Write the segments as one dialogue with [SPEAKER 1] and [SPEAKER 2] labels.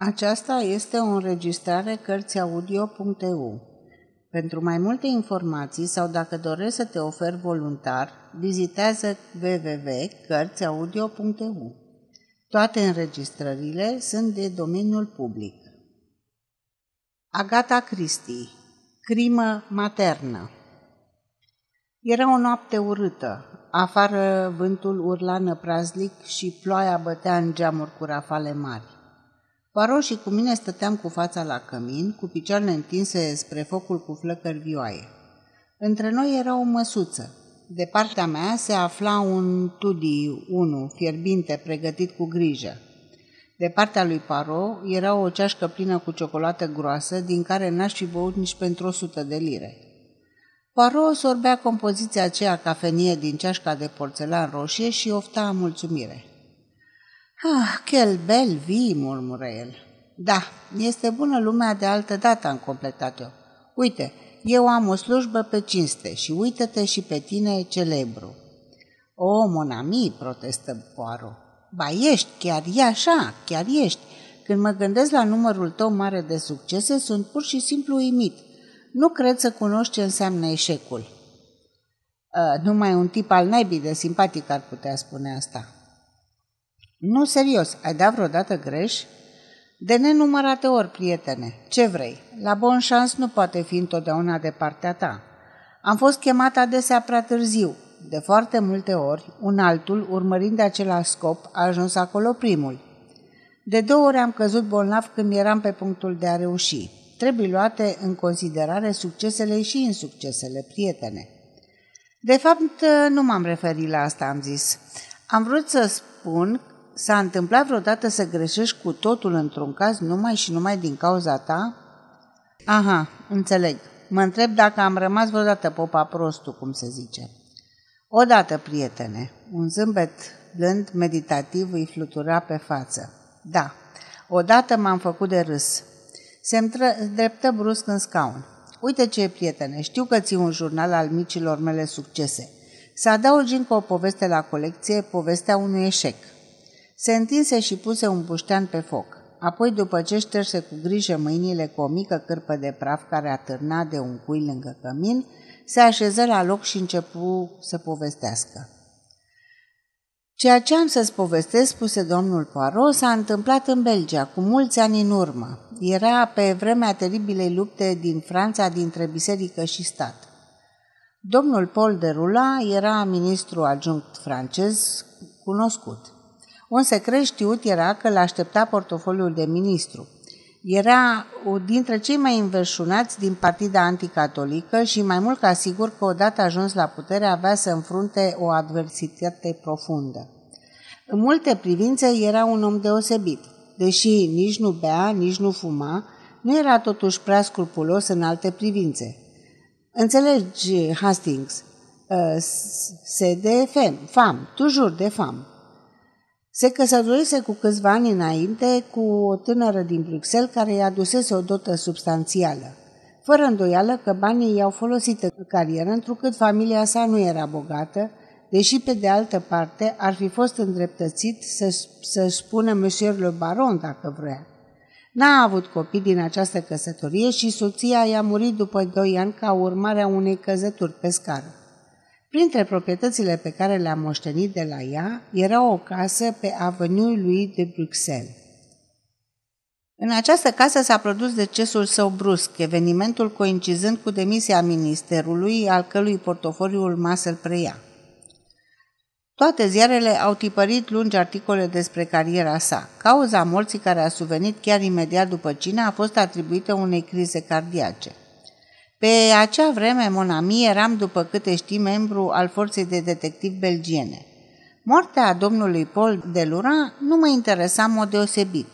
[SPEAKER 1] Aceasta este o înregistrare Cărțiaudio.eu. Pentru mai multe informații sau dacă dorești să te oferi voluntar, vizitează www.cărțiaudio.eu. Toate înregistrările sunt de domeniul public. Agata Christie Crimă maternă Era o noapte urâtă. Afară vântul urla năprazlic și ploaia bătea în geamuri cu rafale mari. Paro și cu mine stăteam cu fața la cămin, cu picioarele întinse spre focul cu flăcări vioaie. Între noi era o măsuță. De partea mea se afla un tudi 1 fierbinte pregătit cu grijă. De partea lui Paro era o ceașcă plină cu ciocolată groasă, din care n-aș fi băut nici pentru o sută de lire. Paro sorbea compoziția aceea cafenie din ceașca de porțelan roșie și ofta mulțumire. Ah, quel bel vii, murmură el. Da, este bună lumea de altă dată, am completat eu. Uite, eu am o slujbă pe cinste și uită-te și pe tine celebru. O, mon ami, protestă Poirot. Ba ești, chiar e așa, chiar ești. Când mă gândesc la numărul tău mare de succese, sunt pur și simplu uimit. Nu cred să cunoști ce înseamnă eșecul. Uh, numai un tip al naibii de simpatic ar putea spune asta. Nu, serios, ai dat vreodată greș? De nenumărate ori, prietene. Ce vrei? La bon șans nu poate fi întotdeauna de partea ta. Am fost chemat adesea prea târziu. De foarte multe ori, un altul, urmărind același scop, a ajuns acolo primul. De două ori am căzut bolnav când eram pe punctul de a reuși. Trebuie luate în considerare succesele și insuccesele, prietene. De fapt, nu m-am referit la asta, am zis. Am vrut să spun S-a întâmplat vreodată să greșești cu totul într-un caz numai și numai din cauza ta? Aha, înțeleg. Mă întreb dacă am rămas vreodată popa prostul, cum se zice. Odată, prietene, un zâmbet blând, meditativ îi flutura pe față. Da, odată m-am făcut de râs. Se dreptă brusc în scaun. Uite ce, prietene, știu că ții un jurnal al micilor mele succese. Să adaugi încă o poveste la colecție, povestea unui eșec – se întinse și puse un buștean pe foc. Apoi, după ce șterse cu grijă mâinile cu o mică cârpă de praf care atârna de un cui lângă cămin, se așeză la loc și începu să povestească. Ceea ce am să-ți povestesc, spuse domnul Poirot, s-a întâmplat în Belgia, cu mulți ani în urmă. Era pe vremea teribilei lupte din Franța dintre biserică și stat. Domnul Paul de Rula era ministru adjunct francez cunoscut. Un secret știut era că l-aștepta portofoliul de ministru. Era dintre cei mai înverșunați din partida anticatolică și mai mult ca sigur că odată ajuns la putere avea să înfrunte o adversitate profundă. În multe privințe era un om deosebit. Deși nici nu bea, nici nu fuma, nu era totuși prea scrupulos în alte privințe. Înțelegi, Hastings, se de fem, fam, toujours de fam. Se căsătorise cu câțiva ani înainte cu o tânără din Bruxelles care i-a adusese o dotă substanțială. Fără îndoială că banii i-au folosit în carieră, întrucât familia sa nu era bogată, deși pe de altă parte ar fi fost îndreptățit să, să spună Monsieur le Baron dacă vrea. N-a avut copii din această căsătorie și soția i-a murit după doi ani ca urmare a unei căzături pe scară. Printre proprietățile pe care le-a moștenit de la ea era o casă pe Avenue lui de Bruxelles. În această casă s-a produs decesul său brusc, evenimentul coincidând cu demisia ministerului, al cărui portofoliu urma să-l preia. Toate ziarele au tipărit lungi articole despre cariera sa. Cauza morții care a suvenit chiar imediat după cine a fost atribuită unei crize cardiace. Pe acea vreme, Monami, eram, după câte știi, membru al forței de detectiv belgiene. Moartea domnului Paul de Lura nu mă interesa în mod deosebit.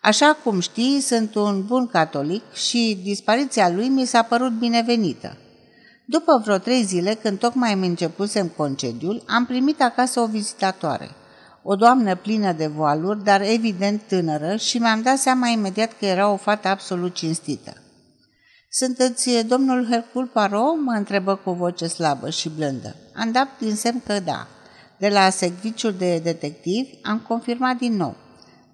[SPEAKER 1] Așa cum știi, sunt un bun catolic și dispariția lui mi s-a părut binevenită. După vreo trei zile, când tocmai îmi începusem concediul, am primit acasă o vizitatoare. O doamnă plină de voaluri, dar evident tânără și mi-am dat seama imediat că era o fată absolut cinstită. Sunteți domnul Hercul Paro?" mă întrebă cu o voce slabă și blândă. Am dat din semn că da. De la serviciul de detectiv am confirmat din nou.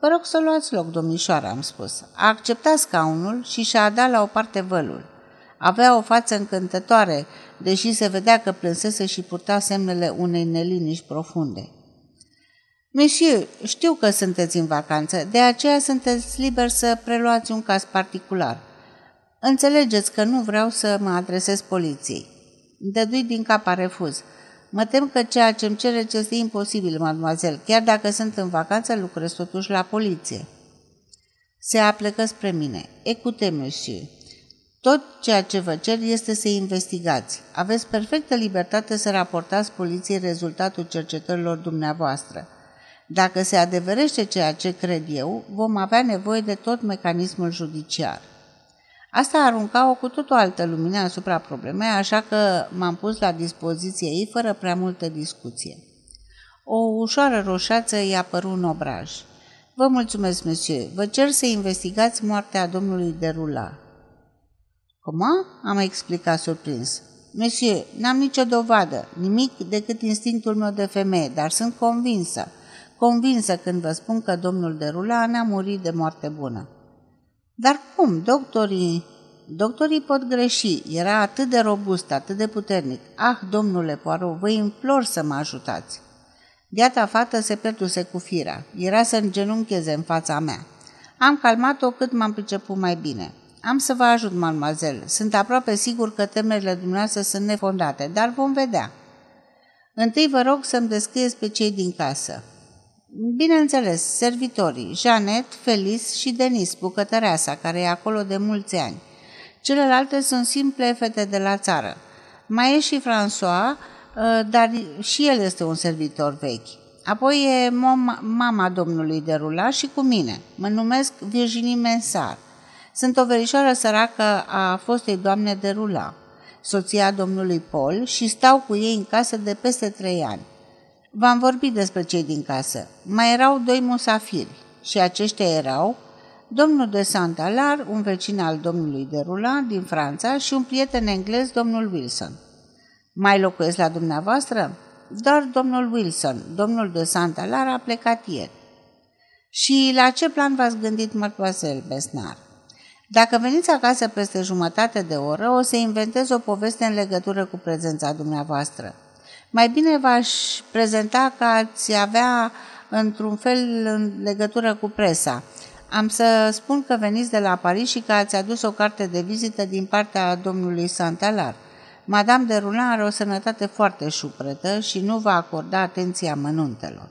[SPEAKER 1] Vă rog să luați loc, domnișoară, am spus. A acceptat scaunul și și-a dat la o parte vălul. Avea o față încântătoare, deși se vedea că plânsese și purta semnele unei neliniști profunde. Monsieur, știu că sunteți în vacanță, de aceea sunteți liber să preluați un caz particular. Înțelegeți că nu vreau să mă adresez poliției. Dădui din cap a refuz. Mă tem că ceea ce îmi cereți este imposibil, mademoiselle. Chiar dacă sunt în vacanță, lucrez totuși la poliție. Se aplecă spre mine. Ecute, monsieur. Tot ceea ce vă cer este să investigați. Aveți perfectă libertate să raportați poliției rezultatul cercetărilor dumneavoastră. Dacă se adeverește ceea ce cred eu, vom avea nevoie de tot mecanismul judiciar. Asta arunca o cu tot o altă lumină asupra problemei, așa că m-am pus la dispoziție ei fără prea multă discuție. O ușoară roșață i-a părut un obraj. Vă mulțumesc, monsieur. Vă cer să investigați moartea domnului Derula. Cum? Am explicat surprins. Monsieur, n-am nicio dovadă, nimic decât instinctul meu de femeie, dar sunt convinsă, convinsă când vă spun că domnul Derula ne-a murit de moarte bună. Dar cum? Doctorii... Doctorii pot greși. Era atât de robust, atât de puternic. Ah, domnule Poirot, vă implor să mă ajutați. Biata fată se pierduse cu firea. Era să îngenuncheze în fața mea. Am calmat-o cât m-am priceput mai bine. Am să vă ajut, mademoiselle. Sunt aproape sigur că temerile dumneavoastră sunt nefondate, dar vom vedea. Întâi vă rog să-mi descrieți pe cei din casă. Bineînțeles, servitorii, Janet, Felis și Denis, bucătăreasa, care e acolo de mulți ani. Celelalte sunt simple fete de la țară. Mai e și François, ă, dar și el este un servitor vechi. Apoi e mom, mama domnului de rula și cu mine. Mă numesc Virginie Mensar. Sunt o verișoară săracă a fostei doamne de rula, soția domnului Paul și stau cu ei în casă de peste trei ani. V-am vorbit despre cei din casă. Mai erau doi musafiri și aceștia erau domnul de Santalar, un vecin al domnului de Rula din Franța și un prieten englez, domnul Wilson. Mai locuiesc la dumneavoastră? Doar domnul Wilson, domnul de Santalar a plecat ieri. Și la ce plan v-ați gândit, mărtoasel Besnar? Dacă veniți acasă peste jumătate de oră, o să inventez o poveste în legătură cu prezența dumneavoastră. Mai bine v-aș prezenta că ați avea într-un fel în legătură cu presa. Am să spun că veniți de la Paris și că ați adus o carte de vizită din partea domnului Santalar. Madame de Roulin are o sănătate foarte șupretă și nu va acorda atenția mănuntelor.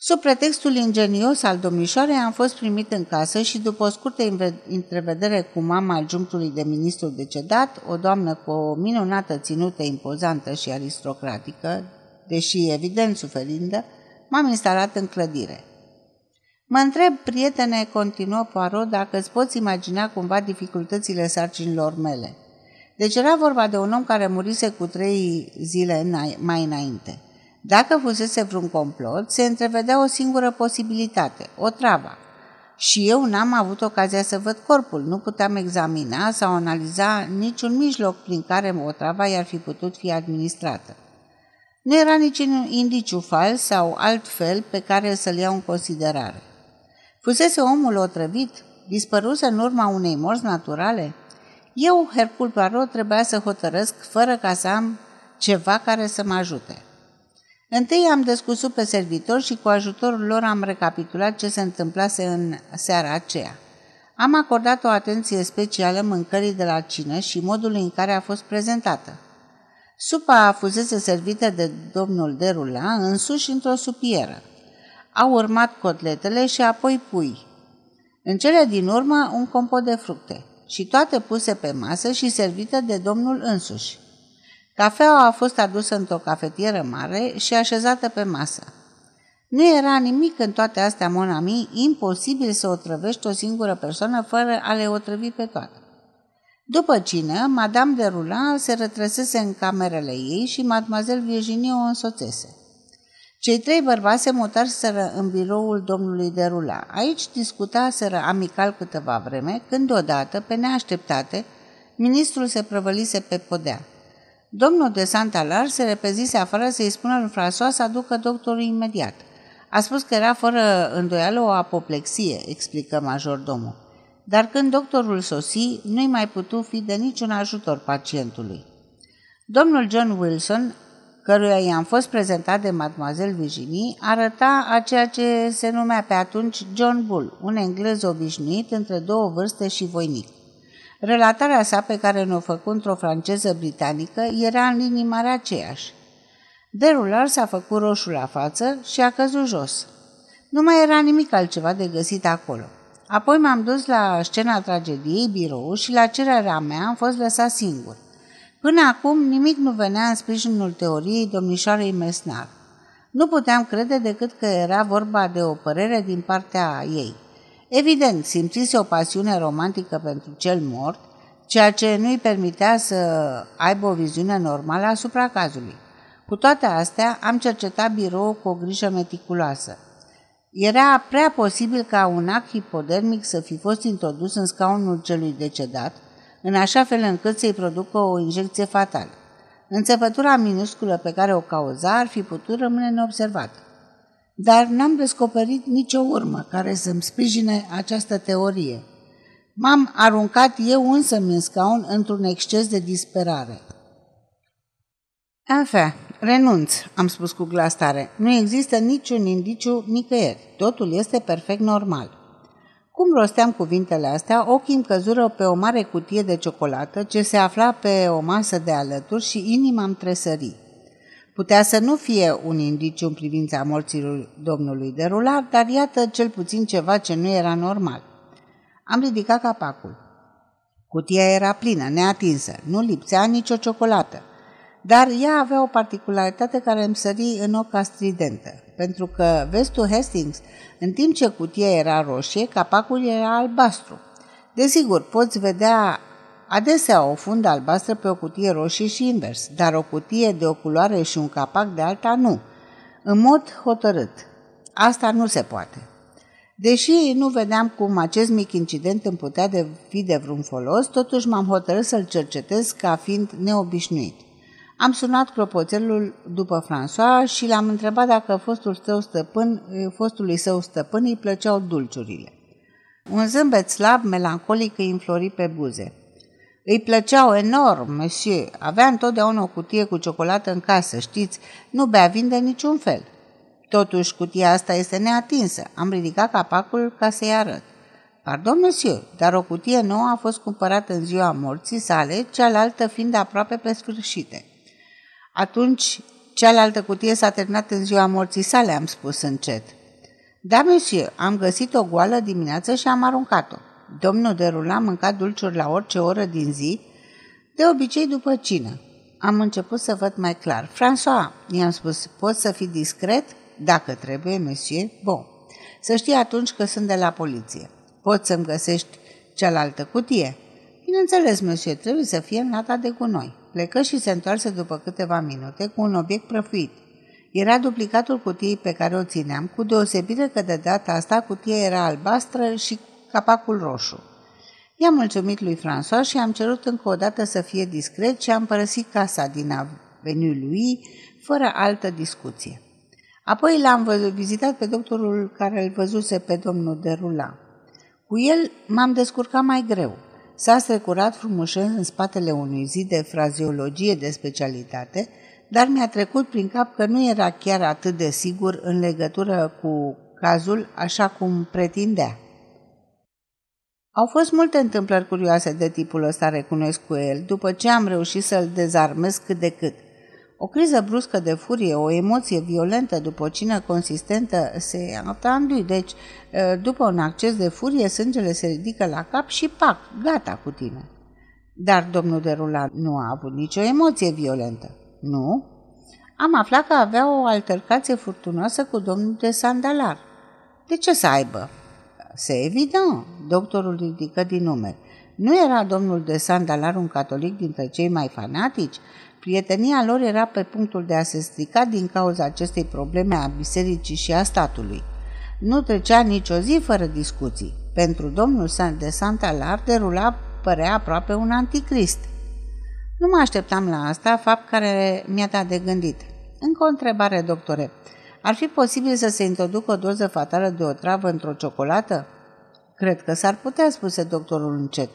[SPEAKER 1] Sub pretextul ingenios al domnișoarei am fost primit în casă și după o scurtă întrevedere cu mama adjunctului de ministru decedat, o doamnă cu o minunată ținută impozantă și aristocratică, deși evident suferindă, m-am instalat în clădire. Mă întreb, prietene, continuă Poirot, dacă îți poți imagina cumva dificultățile sarcinilor mele. Deci era vorba de un om care murise cu trei zile mai înainte – dacă fusese vreun complot, se întrevedea o singură posibilitate, o travă. Și eu n-am avut ocazia să văd corpul, nu puteam examina sau analiza niciun mijloc prin care o travă i-ar fi putut fi administrată. Nu era niciun indiciu fals sau altfel pe care să-l iau în considerare. Fusese omul otrăvit? Dispăruse în urma unei morți naturale? Eu, Hercul Poirot, trebuia să hotărăsc fără ca să am ceva care să mă ajute. Întâi am descusut pe servitor și cu ajutorul lor am recapitulat ce se întâmplase în seara aceea. Am acordat o atenție specială mâncării de la cină și modului în care a fost prezentată. Supa fusese servită de domnul Derula însuși într-o supieră. Au urmat cotletele și apoi pui. În cele din urmă, un compot de fructe și toate puse pe masă și servite de domnul însuși. Cafeaua a fost adusă într-o cafetieră mare și așezată pe masă. Nu era nimic în toate astea, monami, imposibil să otrăvești o singură persoană fără a le otrăvi pe toate. După cină, Madame de Roulin se retrăsese în camerele ei și Mademoiselle Virginie o însoțese. Cei trei bărbați se mutaseră în biroul domnului de Rula. Aici discutaseră amical câteva vreme, când deodată, pe neașteptate, ministrul se prăvălise pe podea. Domnul de Santalar se repezise afară să-i spună lui François să aducă doctorul imediat. A spus că era fără îndoială o apoplexie, explică majordomul. Dar când doctorul sosi, nu-i mai putu fi de niciun ajutor pacientului. Domnul John Wilson, căruia i-am fost prezentat de mademoiselle Virginie, arăta a ceea ce se numea pe atunci John Bull, un englez obișnuit între două vârste și voinic. Relatarea sa pe care ne-o făcut într-o franceză britanică era în linii mari aceeași. Derular s-a făcut roșu la față și a căzut jos. Nu mai era nimic altceva de găsit acolo. Apoi m-am dus la scena tragediei, birou și la cererea mea am fost lăsat singur. Până acum nimic nu venea în sprijinul teoriei domnișoarei Mesnar. Nu puteam crede decât că era vorba de o părere din partea ei. Evident, simțise o pasiune romantică pentru cel mort, ceea ce nu îi permitea să aibă o viziune normală asupra cazului. Cu toate astea, am cercetat birou cu o grijă meticuloasă. Era prea posibil ca un act hipodermic să fi fost introdus în scaunul celui decedat, în așa fel încât să-i producă o injecție fatală. Înțepătura minusculă pe care o cauza ar fi putut rămâne neobservată. Dar n-am descoperit nicio urmă care să-mi sprijine această teorie. M-am aruncat eu însă în scaun într-un exces de disperare. Enfin, renunț, am spus cu glas tare. Nu există niciun indiciu nicăieri. Totul este perfect normal. Cum rosteam cuvintele astea, ochii îmi căzură pe o mare cutie de ciocolată ce se afla pe o masă de alături și inima îmi tresări. Putea să nu fie un indiciu în privința morții domnului de rular, dar iată cel puțin ceva ce nu era normal. Am ridicat capacul. Cutia era plină, neatinsă, nu lipsea nicio ciocolată. Dar ea avea o particularitate care îmi sări în oca stridentă, pentru că, vezi tu, Hastings, în timp ce cutia era roșie, capacul era albastru. Desigur, poți vedea adesea o fundă albastră pe o cutie roșie și invers, dar o cutie de o culoare și un capac de alta nu. În mod hotărât. Asta nu se poate. Deși nu vedeam cum acest mic incident îmi putea de fi de vreun folos, totuși m-am hotărât să-l cercetez ca fiind neobișnuit. Am sunat clopoțelul după François și l-am întrebat dacă fostul său stăpân, fostului său stăpân îi plăceau dulciurile. Un zâmbet slab, melancolic, îi înflori pe buze. Îi plăceau enorm, monsieur. Avea întotdeauna o cutie cu ciocolată în casă, știți, nu bea vin de niciun fel. Totuși, cutia asta este neatinsă. Am ridicat capacul ca să-i arăt. Pardon, monsieur, dar o cutie nouă a fost cumpărată în ziua morții sale, cealaltă fiind aproape pe sfârșite. Atunci, cealaltă cutie s-a terminat în ziua morții sale, am spus încet. Da, monsieur, am găsit o goală dimineață și am aruncat-o. Domnul de Rula mâncat dulciuri la orice oră din zi, de obicei după cină. Am început să văd mai clar. François, i-am spus, poți să fii discret? Dacă trebuie, monsieur, bun. Să știi atunci că sunt de la poliție. Poți să-mi găsești cealaltă cutie? Bineînțeles, monsieur, trebuie să fie în lata de gunoi. Plecă și se întoarse după câteva minute cu un obiect prăfuit. Era duplicatul cutiei pe care o țineam, cu deosebire că de data asta cutia era albastră și capacul roșu. I-am mulțumit lui François și am cerut încă o dată să fie discret și am părăsit casa din avenue lui fără altă discuție. Apoi l-am vizitat pe doctorul care îl văzuse pe domnul de Rula. Cu el m-am descurcat mai greu. S-a strecurat frumușând în spatele unui zid de fraziologie de specialitate, dar mi-a trecut prin cap că nu era chiar atât de sigur în legătură cu cazul așa cum pretindea. Au fost multe întâmplări curioase de tipul ăsta, recunosc cu el, după ce am reușit să-l dezarmez cât de cât. O criză bruscă de furie, o emoție violentă după o cină consistentă se atandui, deci după un acces de furie, sângele se ridică la cap și pac, gata cu tine. Dar domnul de Rula nu a avut nicio emoție violentă. Nu? Am aflat că avea o altercație furtunoasă cu domnul de Sandalar. De ce să aibă? Se evident, doctorul ridică din numeri. Nu era domnul de Sandalar un catolic dintre cei mai fanatici? Prietenia lor era pe punctul de a se strica din cauza acestei probleme a bisericii și a statului. Nu trecea nicio zi fără discuții. Pentru domnul de Santalar derula părea aproape un anticrist. Nu mă așteptam la asta, fapt care mi-a dat de gândit. Încă o întrebare, doctore. Ar fi posibil să se introducă o doză fatală de o travă într-o ciocolată? Cred că s-ar putea, spuse doctorul încet.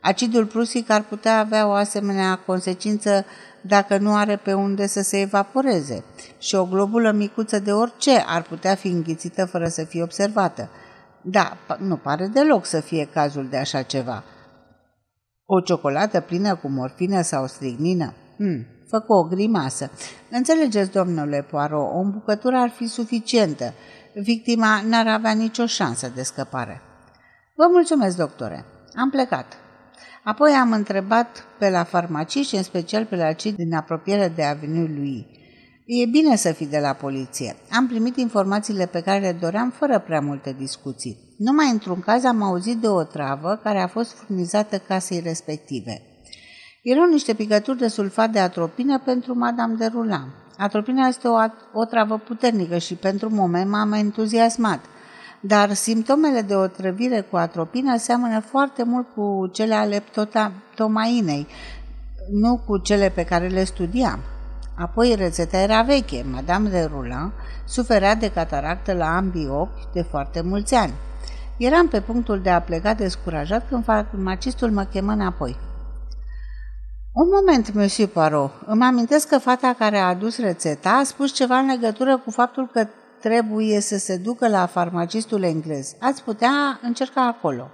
[SPEAKER 1] Acidul prusic ar putea avea o asemenea consecință dacă nu are pe unde să se evaporeze și o globulă micuță de orice ar putea fi înghițită fără să fie observată. Da, nu pare deloc să fie cazul de așa ceva. O ciocolată plină cu morfină sau strignină? Hmm, făcu o grimasă. Înțelegeți, domnule Poirot, o îmbucătură ar fi suficientă. Victima n-ar avea nicio șansă de scăpare. Vă mulțumesc, doctore. Am plecat. Apoi am întrebat pe la farmacii și în special pe la cei din apropiere de Avenue lui. E bine să fii de la poliție. Am primit informațiile pe care le doream fără prea multe discuții. Numai într-un caz am auzit de o travă care a fost furnizată casei respective. Erau niște picături de sulfat de atropină pentru Madame de Roland. Atropina este o, o travă puternică și pentru moment m-am entuziasmat. Dar simptomele de otrăvire cu atropină seamănă foarte mult cu cele ale tomainei, nu cu cele pe care le studiam. Apoi rețeta era veche. Madame de Roland suferea de cataractă la ambii ochi de foarte mulți ani. Eram pe punctul de a pleca descurajat când farmacistul mă chemă înapoi. Un moment, Monsieur Poirot. Îmi amintesc că fata care a adus rețeta a spus ceva în legătură cu faptul că trebuie să se ducă la farmacistul englez. Ați putea încerca acolo.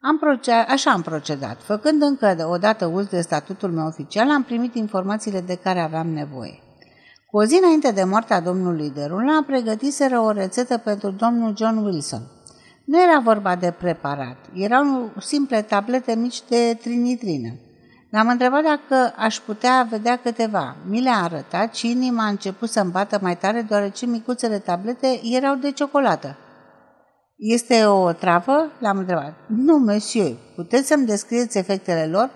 [SPEAKER 1] Am procedat, așa am procedat. Făcând încă o dată uz de statutul meu oficial, am primit informațiile de care aveam nevoie. Cu o zi înainte de moartea domnului de Rula, pregătiseră o rețetă pentru domnul John Wilson. Nu era vorba de preparat, erau simple tablete mici de trinitrină. L-am întrebat dacă aș putea vedea câteva. Mi le-a arătat și inima a început să-mi bată mai tare, deoarece micuțele tablete erau de ciocolată. Este o travă? L-am întrebat. Nu, monsieur. Puteți să-mi descrieți efectele lor?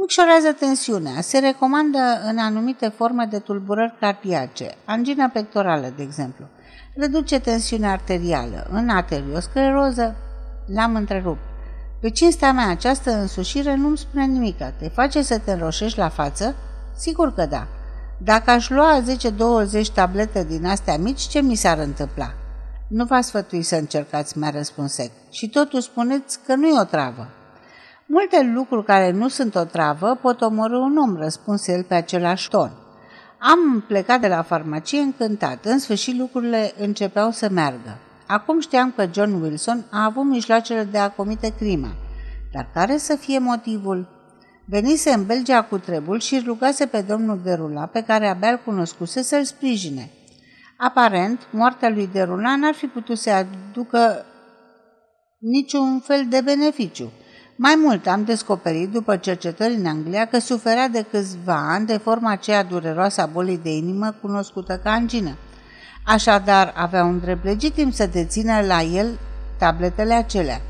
[SPEAKER 1] Micșorează tensiunea. Se recomandă în anumite forme de tulburări cardiace, angina pectorală, de exemplu. Reduce tensiunea arterială. În arterioscleroză, l-am întrerupt. Pe cinstea mea, această însușire nu-mi spune nimic. Te face să te înroșești la față? Sigur că da. Dacă aș lua 10-20 tablete din astea mici, ce mi s-ar întâmpla? Nu v-a sfătui să încercați, mi-a răspuns sec. Și totuși spuneți că nu e o travă. Multe lucruri care nu sunt o travă pot omorâ un om, răspuns el pe același ton. Am plecat de la farmacie încântat. În sfârșit lucrurile începeau să meargă. Acum știam că John Wilson a avut mijloacele de a comite crima. Dar care să fie motivul? Venise în Belgia cu trebul și rugase pe domnul Derula, pe care abia îl cunoscuse, să-l sprijine. Aparent, moartea lui Derula n-ar fi putut să aducă niciun fel de beneficiu. Mai mult am descoperit, după cercetări în Anglia, că suferea de câțiva ani de forma aceea dureroasă a bolii de inimă cunoscută ca angină. Așadar, avea un drept legitim să dețină la el tabletele acelea.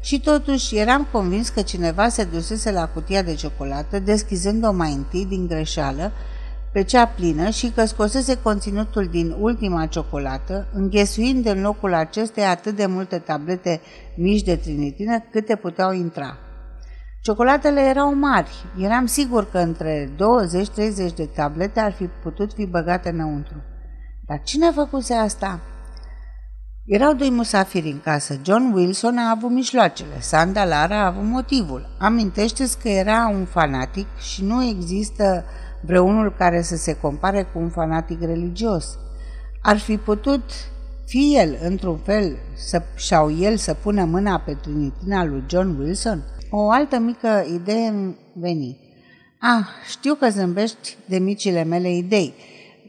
[SPEAKER 1] Și totuși eram convins că cineva se dusese la cutia de ciocolată, deschizând-o mai întâi din greșeală, pe cea plină și că scosese conținutul din ultima ciocolată, înghesuind în locul acesteia atât de multe tablete mici de trinitină câte puteau intra. Ciocolatele erau mari. Eram sigur că între 20-30 de tablete ar fi putut fi băgate înăuntru. Dar cine a făcut asta? Erau doi musafiri în casă. John Wilson a avut mijloacele, Sanda Lara a avut motivul. Amintește-ți că era un fanatic și nu există vreunul care să se compare cu un fanatic religios. Ar fi putut fi el, într-un fel, să, sau el să pună mâna pe trinitina lui John Wilson? O altă mică idee îmi veni. Ah, știu că zâmbești de micile mele idei.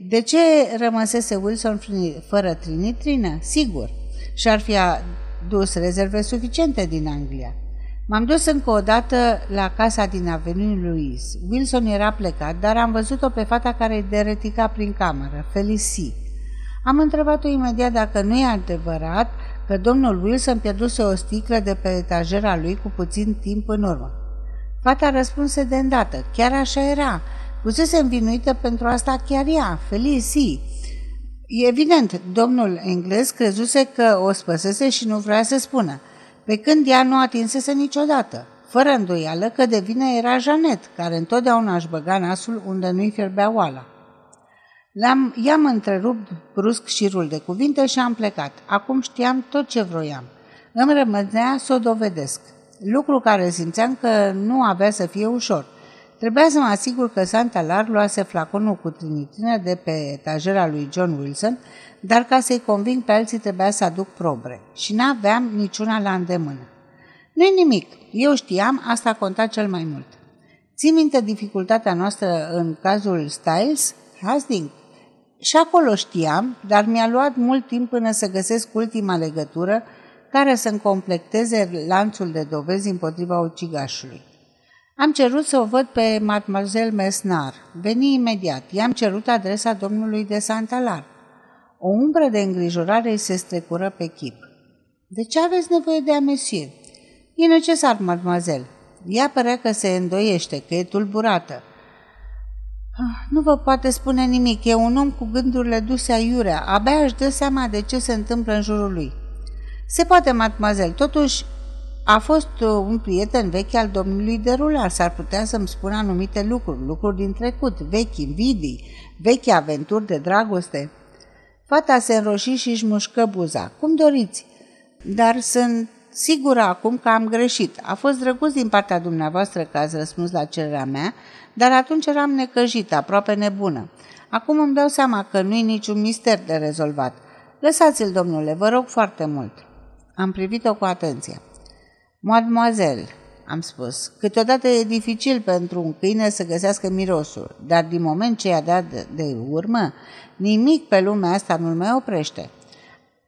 [SPEAKER 1] De ce rămăsese Wilson fără trinitrină? Sigur. Și-ar fi adus rezerve suficiente din Anglia. M-am dus încă o dată la casa din Avenue Louis. Wilson era plecat, dar am văzut-o pe fata care îi deretica prin cameră, Felicie. Am întrebat-o imediat dacă nu e adevărat că domnul Wilson pierduse o sticlă de pe etajera lui cu puțin timp în urmă. Fata răspunse de îndată, chiar așa era. Fusese învinuită pentru asta chiar ea, Felicie. E evident, domnul englez crezuse că o spăsese și nu vrea să spună pe când ea nu atinsese niciodată. Fără îndoială că de vină era Janet, care întotdeauna își băga nasul unde nu-i fierbea oala. L-am, i-am întrerupt brusc șirul de cuvinte și am plecat. Acum știam tot ce vroiam. Îmi rămânea să o dovedesc. Lucru care simțeam că nu avea să fie ușor. Trebuia să mă asigur că Santa Lar luase flaconul cu trinitrină de pe etajera lui John Wilson, dar ca să-i conving pe alții trebuia să aduc probre și n-aveam niciuna la îndemână. Nu-i nimic, eu știam, asta conta cel mai mult. Ții minte dificultatea noastră în cazul Styles? Hastings? Și acolo știam, dar mi-a luat mult timp până să găsesc ultima legătură care să-mi completeze lanțul de dovezi împotriva ucigașului. Am cerut să o văd pe Mademoiselle Mesnar. Veni imediat. I-am cerut adresa domnului de Santalar. O umbră de îngrijorare îi se strecură pe chip. De ce aveți nevoie de a monsieur? E necesar, mademoiselle. Ea părea că se îndoiește, că e tulburată. Ah, nu vă poate spune nimic, e un om cu gândurile duse aiurea, abia își dă seama de ce se întâmplă în jurul lui. Se poate, mademoiselle, totuși a fost uh, un prieten vechi al domnului de rular, s-ar putea să-mi spună anumite lucruri, lucruri din trecut, vechi invidii, vechi aventuri de dragoste. Fata se înroși și își mușcă buza. Cum doriți? Dar sunt sigură acum că am greșit. A fost drăguț din partea dumneavoastră că ați răspuns la cererea mea, dar atunci eram necăjită, aproape nebună. Acum îmi dau seama că nu-i niciun mister de rezolvat. Lăsați-l, domnule, vă rog foarte mult. Am privit-o cu atenție. Mademoiselle, am spus, câteodată e dificil pentru un câine să găsească mirosul, dar din moment ce i-a dat de urmă, nimic pe lumea asta nu-l mai oprește.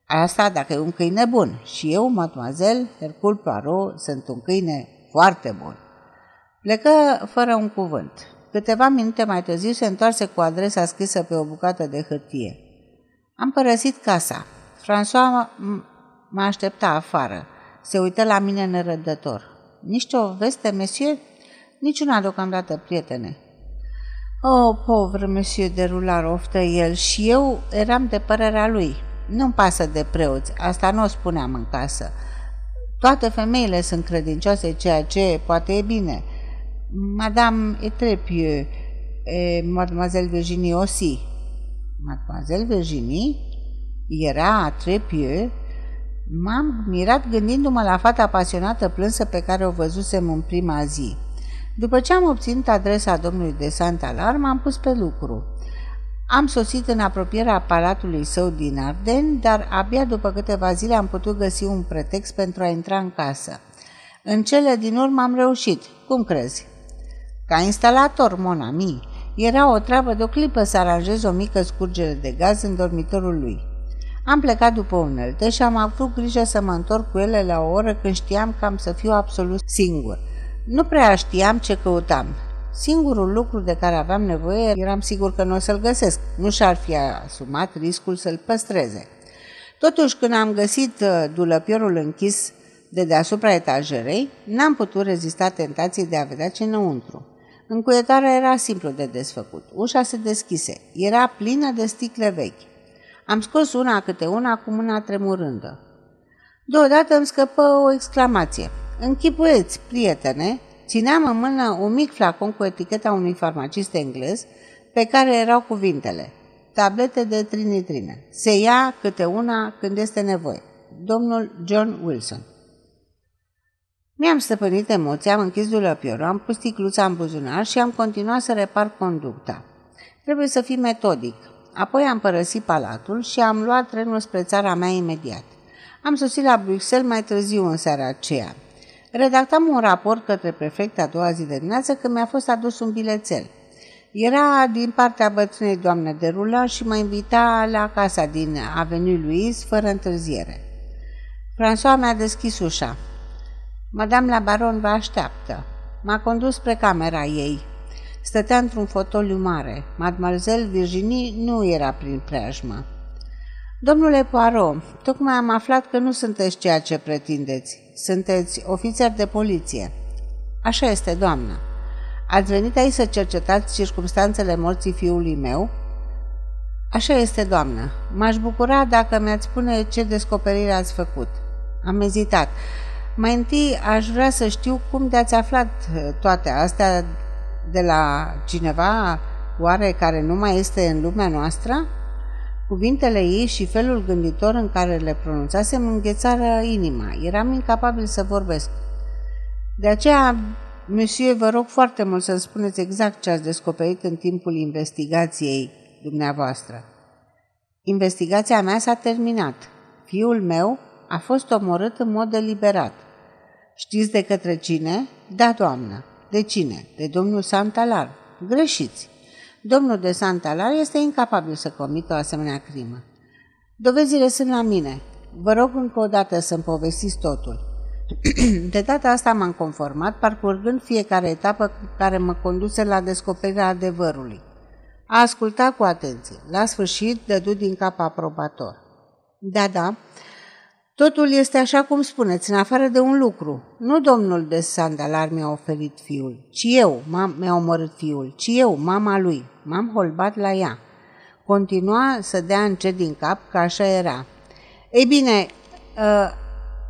[SPEAKER 1] Asta dacă e un câine bun. Și eu, mademoiselle, Hercule Poirot, sunt un câine foarte bun. Plecă fără un cuvânt. Câteva minute mai târziu se întoarse cu adresa scrisă pe o bucată de hârtie. Am părăsit casa. François mă aștepta afară. Se uită la mine nerădător. Nici o veste, monsieur? Niciuna deocamdată, prietene. Oh, povre monsieur de rular, oftă el, și eu eram de părerea lui. Nu-mi pasă de preoți, asta nu o spuneam în casă. Toate femeile sunt credincioase, ceea ce poate e bine. Madame Etrepieux, et Mademoiselle Virginie aussi. Mademoiselle Virginie era a Trepieux M-am mirat gândindu-mă la fata pasionată plânsă pe care o văzusem în prima zi. După ce am obținut adresa domnului de Santalar, m-am pus pe lucru. Am sosit în apropierea palatului său din Arden, dar abia după câteva zile am putut găsi un pretext pentru a intra în casă. În cele din urmă am reușit. Cum crezi? Ca instalator, Monami, era o treabă de o clipă să aranjez o mică scurgere de gaz în dormitorul lui. Am plecat după unelte și am avut grijă să mă întorc cu ele la o oră când știam că am să fiu absolut singur. Nu prea știam ce căutam. Singurul lucru de care aveam nevoie eram sigur că nu o să-l găsesc. Nu și-ar fi asumat riscul să-l păstreze. Totuși, când am găsit uh, dulăpiorul închis de deasupra etajerei, n-am putut rezista tentației de a vedea ce înăuntru. Încuietarea era simplu de desfăcut. Ușa se deschise. Era plină de sticle vechi. Am scos una câte una cu mâna tremurândă. Deodată îmi scăpă o exclamație. Închipuieți, prietene, țineam în mână un mic flacon cu eticheta unui farmacist englez pe care erau cuvintele tablete de trinitrină. Se ia câte una când este nevoie. Domnul John Wilson. Mi-am stăpânit emoția, am închis dulăpiorul, am pus sticluța în buzunar și am continuat să repar conducta. Trebuie să fii metodic. Apoi am părăsit palatul și am luat trenul spre țara mea imediat. Am sosit la Bruxelles mai târziu în seara aceea. Redactam un raport către prefect a doua zi de dimineață când mi-a fost adus un bilețel. Era din partea bătrânei doamne de rula și mă invita la casa din Avenue Louise fără întârziere. François mi-a deschis ușa. Madame la baron vă așteaptă. M-a condus spre camera ei. Stătea într-un fotoliu mare. Mademoiselle Virginie nu era prin preajmă. Domnule Poirot, tocmai am aflat că nu sunteți ceea ce pretindeți. Sunteți ofițer de poliție. Așa este, doamnă. Ați venit aici să cercetați circumstanțele morții fiului meu? Așa este, doamnă. M-aș bucura dacă mi-ați spune ce descoperire ați făcut. Am ezitat. Mai întâi aș vrea să știu cum de-ați aflat toate astea de la cineva oare care nu mai este în lumea noastră? Cuvintele ei și felul gânditor în care le pronunțasem înghețară inima. Eram incapabil să vorbesc. De aceea, monsieur, vă rog foarte mult să-mi spuneți exact ce ați descoperit în timpul investigației dumneavoastră. Investigația mea s-a terminat. Fiul meu a fost omorât în mod deliberat. Știți de către cine? Da, doamnă. De cine? De domnul Santalar. Greșiți. Domnul de Santalar este incapabil să comită o asemenea crimă. Dovezile sunt la mine. Vă rog încă o dată să-mi povestiți totul. De data asta m-am conformat, parcurgând fiecare etapă care mă conduse la descoperirea adevărului. A ascultat cu atenție. La sfârșit, dădu din cap aprobator. Da, da, totul este așa cum spuneți, în afară de un lucru. Nu domnul de Sandalar mi-a oferit fiul, ci eu mi-a omorât fiul, ci eu, mama lui. M-am holbat la ea. Continua să dea încet din cap că așa era. Ei bine, ă,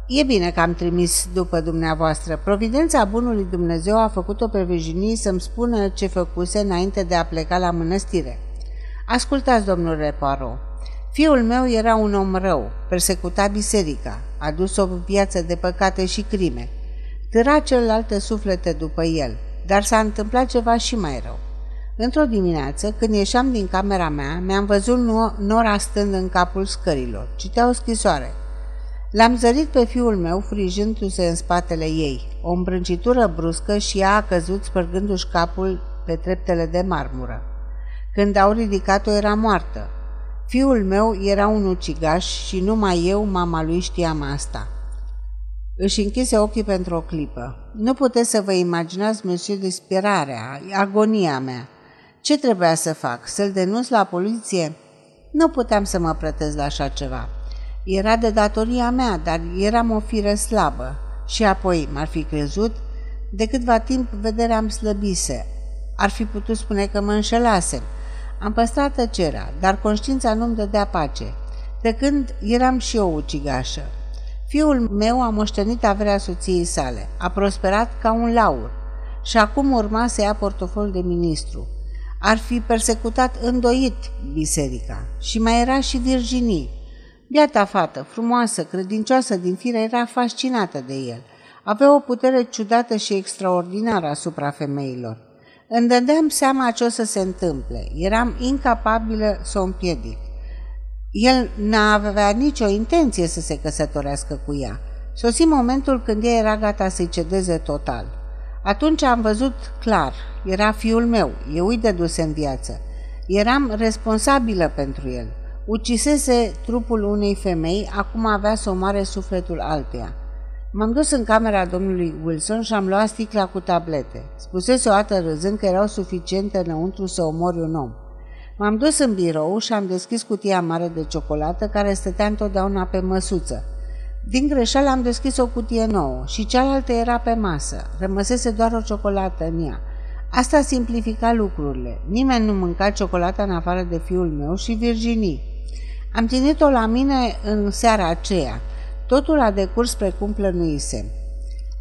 [SPEAKER 1] E bine că am trimis după dumneavoastră. Providența bunului Dumnezeu a făcut-o pe Virginie să-mi spună ce făcuse înainte de a pleca la mănăstire. Ascultați, domnule Poirot. Fiul meu era un om rău, persecuta biserica, a dus o viață de păcate și crime. Târa celelalte suflete după el, dar s-a întâmplat ceva și mai rău. Într-o dimineață, când ieșeam din camera mea, mi-am văzut Nora stând în capul scărilor. Citea o scrisoare. L-am zărit pe fiul meu frijându-se în spatele ei. O îmbrâncitură bruscă și ea a căzut spărgându-și capul pe treptele de marmură. Când au ridicat-o era moartă. Fiul meu era un ucigaș și numai eu, mama lui, știam asta. Își închise ochii pentru o clipă. Nu puteți să vă imaginați, monsieur, disperarea, agonia mea. Ce trebuia să fac? Să-l denunț la poliție? Nu puteam să mă plătesc la așa ceva. Era de datoria mea, dar eram o fire slabă. Și apoi, m-ar fi crezut, de câtva timp vederea am slăbise. Ar fi putut spune că mă înșelasem. Am păstrat tăcerea, dar conștiința nu-mi dădea pace. De când eram și eu ucigașă. Fiul meu a moștenit averea soției sale, a prosperat ca un laur și acum urma să ia portofol de ministru. Ar fi persecutat îndoit biserica și mai era și Virginie, Biata fată, frumoasă, credincioasă din fire, era fascinată de el. Avea o putere ciudată și extraordinară asupra femeilor. Îmi dădeam seama ce o să se întâmple. Eram incapabilă să o împiedic. El n-avea nicio intenție să se căsătorească cu ea. Sosi momentul când ea era gata să-i cedeze total. Atunci am văzut clar, era fiul meu, eu îi dăduse în viață. Eram responsabilă pentru el. Ucisese trupul unei femei, acum avea să omoare sufletul alteia. M-am dus în camera domnului Wilson și am luat sticla cu tablete. Spusese o dată râzând că erau suficiente înăuntru să omori un om. M-am dus în birou și am deschis cutia mare de ciocolată care stătea întotdeauna pe măsuță. Din greșeală am deschis o cutie nouă și cealaltă era pe masă. Rămăsese doar o ciocolată în ea. Asta simplifica lucrurile. Nimeni nu mânca ciocolata în afară de fiul meu și Virginie. Am ținut-o la mine în seara aceea. Totul a decurs precum plănuisem.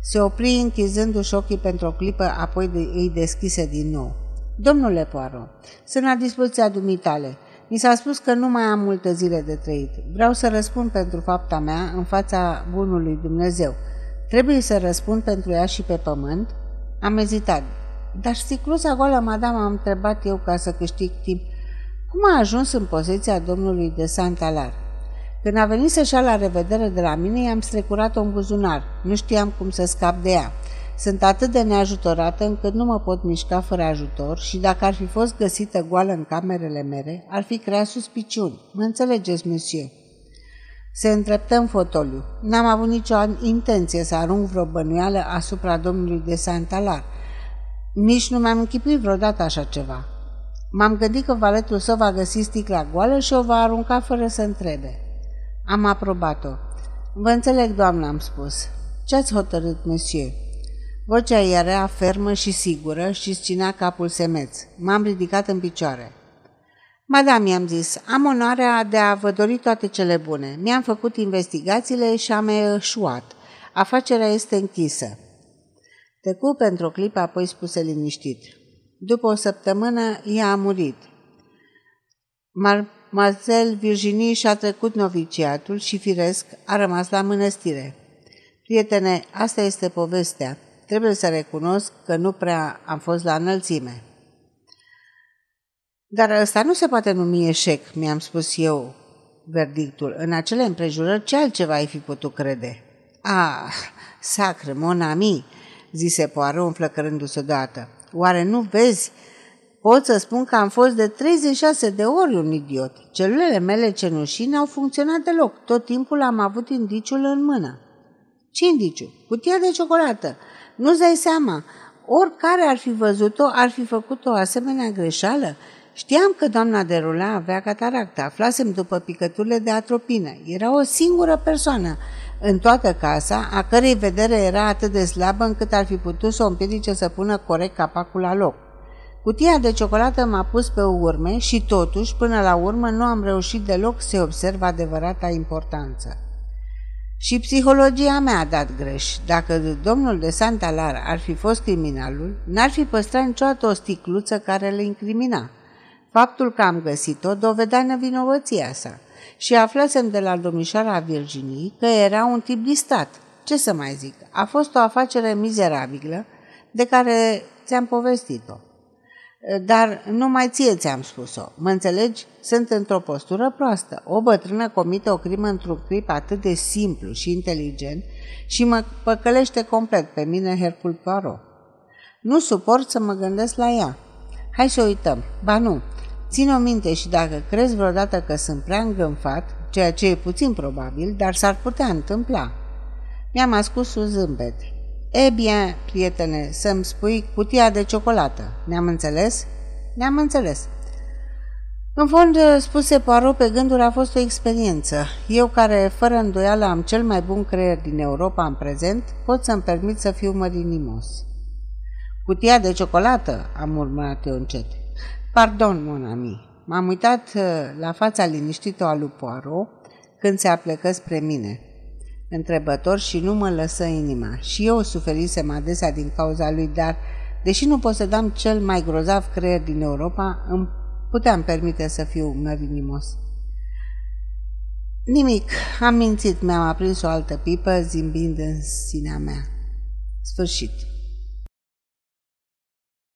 [SPEAKER 1] Se opri închizându-și ochii pentru o clipă, apoi de, îi deschise din nou. Domnule Poirot, sunt la dispoziția dumitale. Mi s-a spus că nu mai am multe zile de trăit. Vreau să răspund pentru fapta mea în fața bunului Dumnezeu. Trebuie să răspund pentru ea și pe pământ? Am ezitat. Dar sticluța goală, madame, am întrebat eu ca să câștig timp. Cum a ajuns în posesia domnului de Santalar? Când a venit să-și la revedere de la mine, i-am strecurat-o în buzunar. Nu știam cum să scap de ea. Sunt atât de neajutorată încât nu mă pot mișca fără ajutor și dacă ar fi fost găsită goală în camerele mele, ar fi creat suspiciuni. Mă înțelegeți, monsieur? Se întreptă în fotoliu. N-am avut nicio intenție să arunc vreo bănuială asupra domnului de Santalar. Nici nu mi-am închipuit vreodată așa ceva. M-am gândit că valetul său va găsi sticla goală și o va arunca fără să întrebe. Am aprobat-o. Vă înțeleg, doamnă, am spus. Ce ați hotărât, monsieur? Vocea era fermă și sigură și ținea capul semeț. M-am ridicat în picioare. Madame, i-am zis, am onoarea de a vă dori toate cele bune. Mi-am făcut investigațiile și am eșuat. Afacerea este închisă. Tecu pentru o clipă, apoi spuse liniștit. După o săptămână, ea a murit. Marcel Virginie și-a trecut noviciatul și, firesc, a rămas la mănăstire. Prietene, asta este povestea. Trebuie să recunosc că nu prea am fost la înălțime. Dar ăsta nu se poate numi eșec, mi-am spus eu verdictul. În acele împrejurări, ce altceva ai fi putut crede? Ah, sacră, mon ami, zise Poirot înflăcărându-se deodată. Oare nu vezi? Pot să spun că am fost de 36 de ori un idiot. Celulele mele cenușii n-au funcționat deloc. Tot timpul am avut indiciul în mână. Ce indiciu? Cutia de ciocolată. Nu-ți dai seama. Oricare ar fi văzut-o, ar fi făcut o asemenea greșeală. Știam că doamna de Rula avea cataractă, aflasem după picăturile de atropină. Era o singură persoană în toată casa, a cărei vedere era atât de slabă încât ar fi putut să o împiedice să pună corect capacul la loc. Cutia de ciocolată m-a pus pe urme și totuși, până la urmă, nu am reușit deloc să observ adevărata importanță. Și psihologia mea a dat greș. Dacă domnul de Santalar ar fi fost criminalul, n-ar fi păstrat niciodată o sticluță care le incrimina. Faptul că am găsit-o dovedea nevinovăția sa și aflasem de la domnișoara Virginie că era un tip distat. Ce să mai zic, a fost o afacere mizerabilă de care ți-am povestit-o. Dar numai ție ți-am spus-o. Mă înțelegi? Sunt într-o postură proastă. O bătrână comite o crimă într-un clip atât de simplu și inteligent și mă păcălește complet pe mine Hercul Poirot. Nu suport să mă gândesc la ea. Hai să uităm. Ba nu, Ține-o minte și dacă crezi vreodată că sunt prea îngânfat, ceea ce e puțin probabil, dar s-ar putea întâmpla. Mi-am ascus un zâmbet. E bine, prietene, să-mi spui cutia de ciocolată. Ne-am înțeles? Ne-am înțeles. În fond, spuse Poirot pe gânduri, a fost o experiență. Eu, care fără îndoială am cel mai bun creier din Europa în prezent, pot să-mi permit să fiu mărinimos. Cutia de ciocolată, am urmat eu încet. Pardon, mon ami. M-am uitat uh, la fața liniștită a lui Poirot când se aplecă spre mine. Întrebător și nu mă lăsă inima. Și eu suferisem adesea din cauza lui, dar, deși nu posedam cel mai grozav creier din Europa, îmi puteam permite să fiu mărinimos. Nimic, am mințit, mi-am aprins o altă pipă, zimbind în sinea mea. Sfârșit.